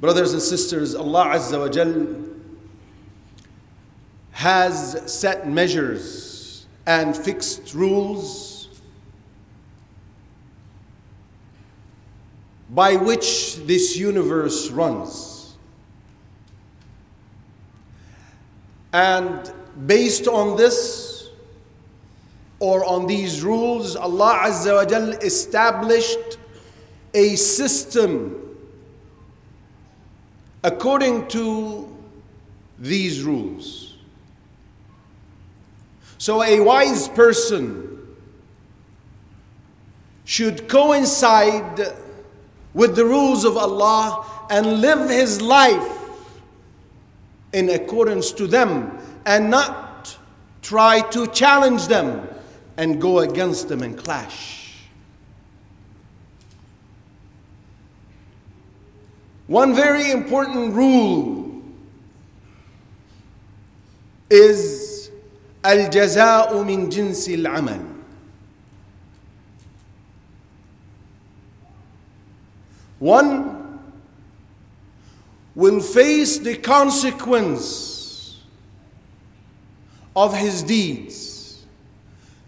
Brothers and sisters, Allah Azza wa Jal has set measures and fixed rules by which this universe runs. And based on this or on these rules, Allah Azza wa Jal established a system according to these rules. So, a wise person should coincide with the rules of Allah and live his life in accordance to them and not try to challenge them and go against them and clash. One very important rule is الجزاء من جنس العمل One will face the consequence of his deeds.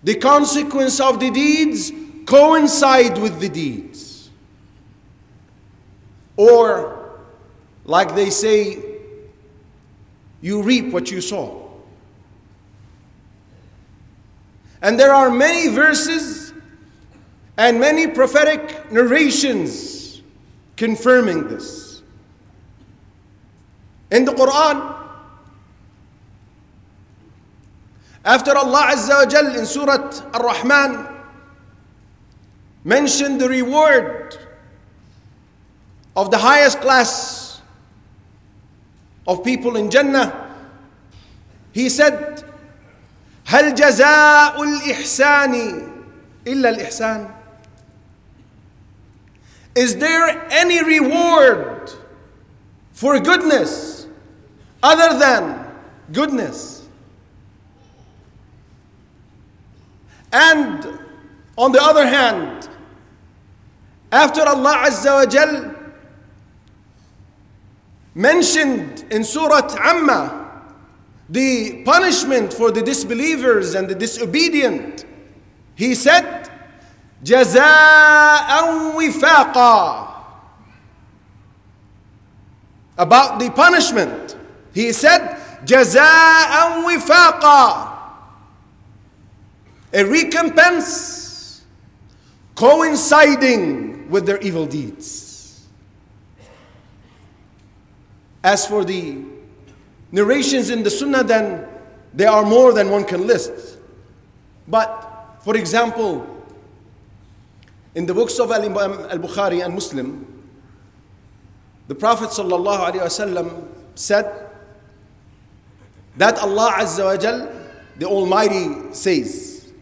The consequence of the deeds coincide with the deeds. Or, like they say, you reap what you sow. And there are many verses and many prophetic narrations confirming this. In the Quran, after Allah Azza wa Jal in Surah Ar-Rahman mentioned the reward of the highest class of people in Jannah, He said, هل جزاء الإحسان إلا الإحسان؟ Is there any reward for goodness other than goodness? And on the other hand, after Allah Azza wa Jal mentioned in Surah Amma the punishment for the disbelievers and the disobedient, he said, جزاء وفاقا about the punishment he said جزاء وفاقا a recompense coinciding with their evil deeds As for the narrations in the sunnah then there are more than one can list but for example in the books of Al-Imam um, Al-Bukhari and Muslim, the Prophet said that Allah Azza wa Jal, the Almighty says,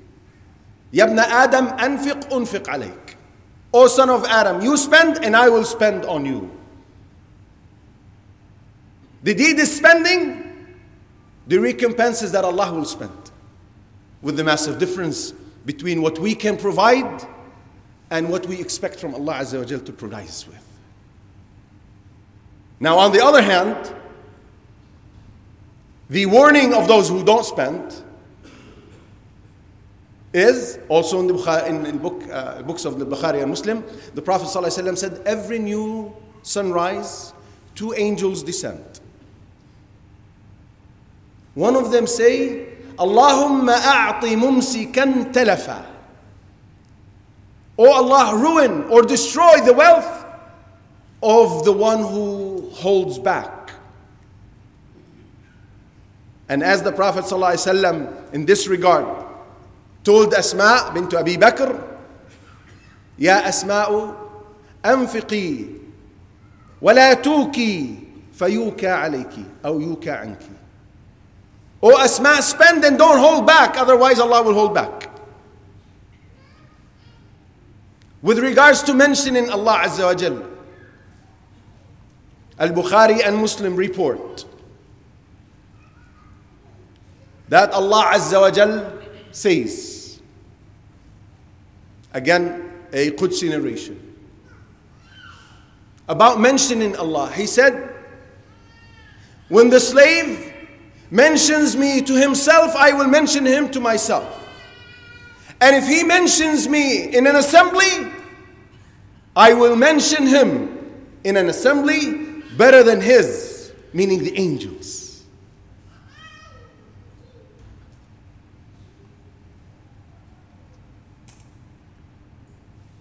Yabna Adam anfiq unfiq alayk. O son of Adam, you spend and I will spend on you. The deed is spending, the recompense is that Allah will spend. With the massive difference between what we can provide and what we expect from Allah Azza wa Jal to provide us with. Now, on the other hand, the warning of those who don't spend is also in the Bukhari, in, in book, uh, books of the Bukhari and Muslim. The Prophet ﷺ said, Every new sunrise, two angels descend. One of them say, Allahumma a'ti mumsikan talafa. Oh Allah, ruin or destroy the wealth of the one who holds back. And as the Prophet ﷺ in this regard told Asma bint Abi Bakr, Ya Asma'u, أنفقي ولا توكي فيوكى عليك أو يوكى عنك. O Asma, spend and don't hold back, otherwise Allah will hold back. With regards to mentioning Allah Azza wa Jal, Al Bukhari and Muslim report that Allah Azza wa Jal says, again, a Qudsi narration. about mentioning Allah. He said, When the slave mentions me to himself, I will mention him to myself. And if he mentions me in an assembly, I will mention him in an assembly better than his, meaning the angels.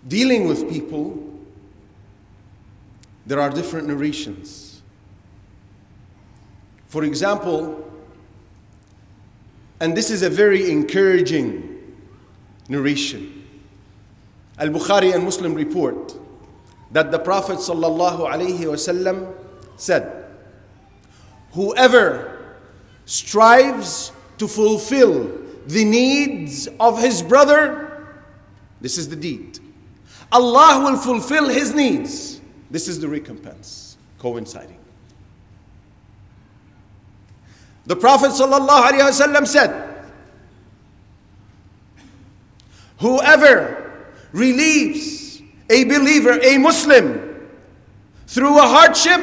Dealing with people, there are different narrations. For example, and this is a very encouraging narration. Al Bukhari and Muslim report that the Prophet said, Whoever strives to fulfill the needs of his brother, this is the deed. Allah will fulfill his needs. This is the recompense coinciding. The Prophet ﷺ said, Whoever relieves a believer, a Muslim, through a hardship,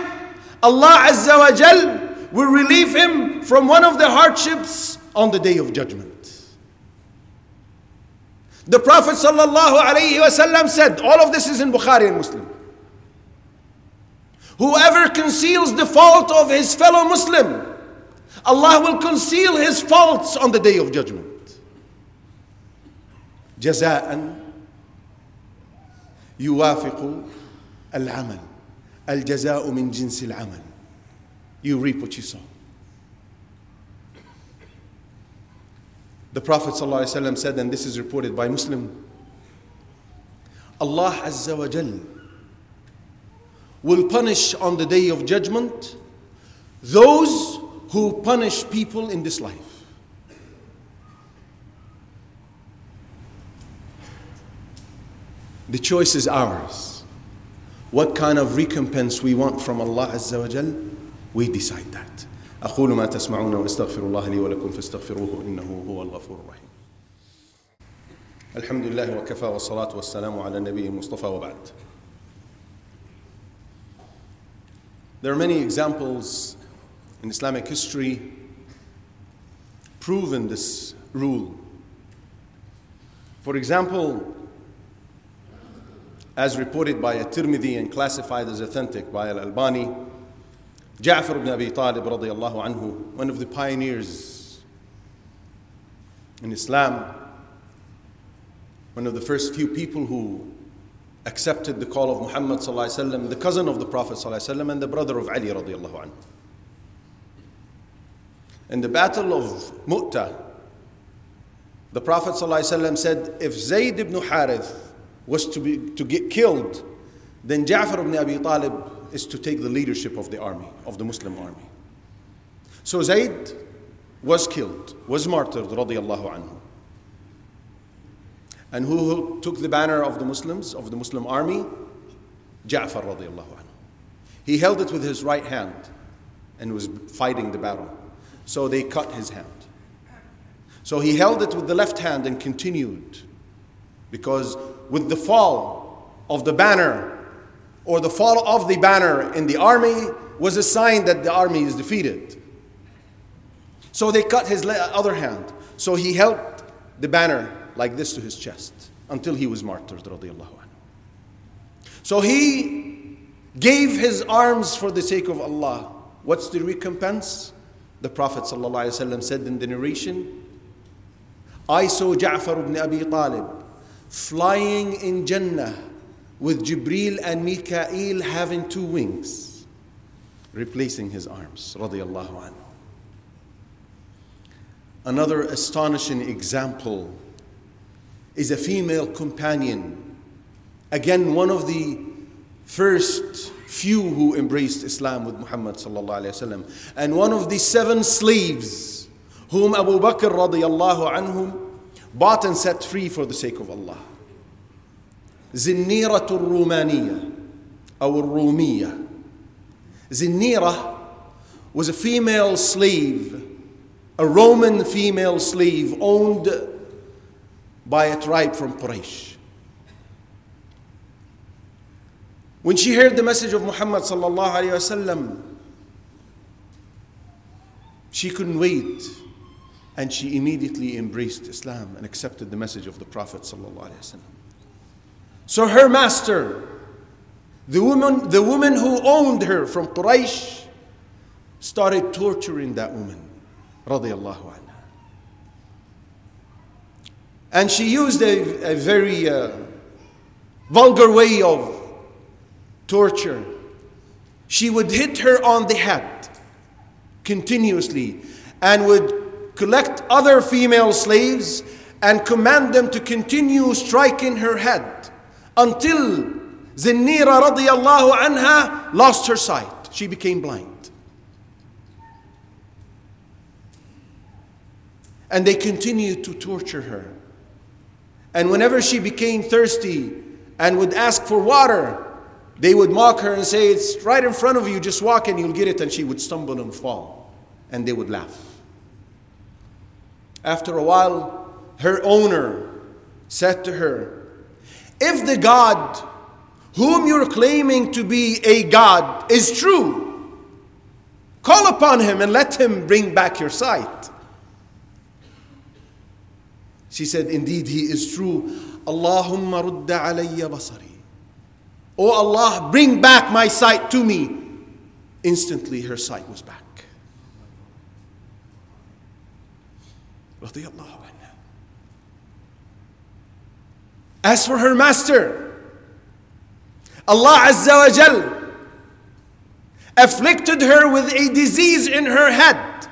Allah Azza wa Jal will relieve him from one of the hardships on the day of judgment. The Prophet ﷺ said, all of this is in Bukhari and Muslim. Whoever conceals the fault of his fellow Muslim, Allah will conceal his faults on the day of judgment. جزاء يوافق العمل الجزاء من جنس العمل you reap what you sow the prophet ﷺ said and this is reported by muslim allah azza wa jal will punish on the day of judgment those who punish people in this life The choice is ours. What kind of recompense we want from Allah Azza wa Jal, we decide that. أقول ما تسمعون وأستغفر الله لي ولكم فاستغفروه إنه هو الغفور الرحيم. الحمد لله وكفى والصلاة والسلام على النبي المصطفى وبعد. There are many examples in Islamic history proven this rule. For example, as reported by At-Tirmidhi and classified as authentic by Al-Albani, Ja'far ibn Abi Talib anhu, one of the pioneers in Islam, one of the first few people who accepted the call of Muhammad sallallahu the cousin of the Prophet sallallahu and the brother of Ali radiallahu anhu. In the battle of Mu'tah, the Prophet ﷺ said, if Zayd ibn Harith was to, be, to get killed, then Ja'far ibn Abi Talib is to take the leadership of the army, of the Muslim army. So Zayd was killed, was martyred, radiallahu anhu. And who took the banner of the Muslims, of the Muslim army? Ja'far radiallahu anhu. He held it with his right hand and was fighting the battle. So they cut his hand. So he held it with the left hand and continued because with the fall of the banner or the fall of the banner in the army was a sign that the army is defeated. So they cut his other hand. So he held the banner like this to his chest until he was martyred. So he gave his arms for the sake of Allah. What's the recompense? The Prophet ﷺ said in the narration, I saw Ja'far ibn Abi Talib flying in Jannah with Jibril and Mikael having two wings, replacing his arms. Another astonishing example is a female companion. Again, one of the first few who embraced Islam with Muhammad sallallahu and one of the seven slaves whom Abu Bakr radiallahu anhum bought and set free for the sake of Allah. زنيرة الرومانية أو الرومية Zinira was a female slave, a Roman female slave owned by a tribe from Quraysh. When she heard the message of Muhammad sallallahu alayhi wasallam, she couldn't wait and she immediately embraced Islam and accepted the message of the Prophet sallallahu alayhi wasallam. So her master, the woman, the woman who owned her from Quraysh, started torturing that woman, radiallahu anha. And she used a, a very uh, vulgar way of torture. She would hit her on the head continuously and would collect other female slaves and command them to continue striking her head until Zinnira radiallahu anha lost her sight. She became blind. And they continued to torture her. And whenever she became thirsty and would ask for water, they would mock her and say, It's right in front of you, just walk and you'll get it. And she would stumble and fall. And they would laugh. After a while, her owner said to her, If the God whom you're claiming to be a God is true, call upon him and let him bring back your sight. She said, Indeed, he is true. Allahumma rudda alayya basari. Oh Allah, bring back my sight to me. Instantly, her sight was back. As for her master, Allah Azza wa Jal afflicted her with a disease in her head,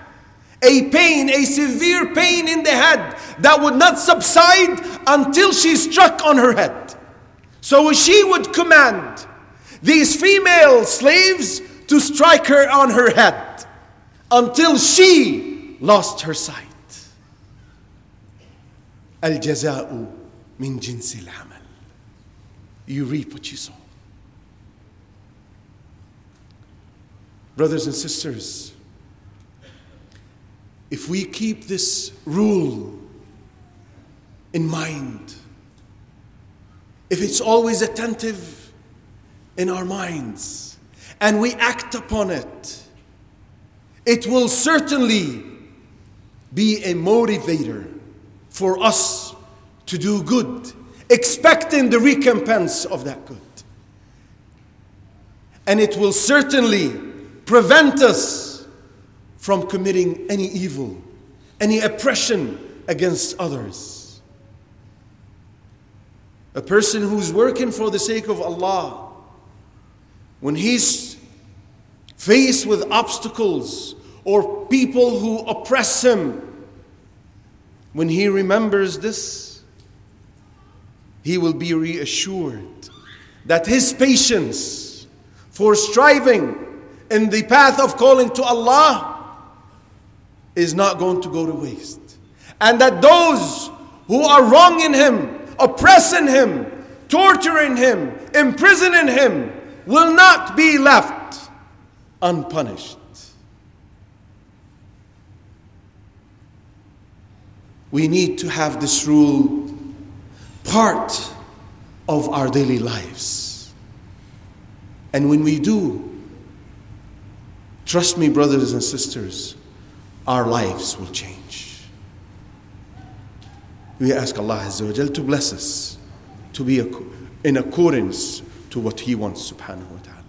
a pain, a severe pain in the head that would not subside until she struck on her head. So she would command these female slaves to strike her on her head until she lost her sight. Al jaza'u min jinsil amal. You reap what you sow. Brothers and sisters, if we keep this rule in mind, if it's always attentive in our minds and we act upon it, it will certainly be a motivator for us to do good, expecting the recompense of that good. And it will certainly prevent us from committing any evil, any oppression against others. A person who's working for the sake of Allah, when he's faced with obstacles or people who oppress him, when he remembers this, he will be reassured that his patience for striving in the path of calling to Allah is not going to go to waste. And that those who are wronging him oppressing him, torturing him, imprisoning him, will not be left unpunished. We need to have this rule part of our daily lives. And when we do, trust me, brothers and sisters, our lives will change. We ask Allah Azza wa to bless us, to be in accordance to what He wants, subhanahu wa ta'ala.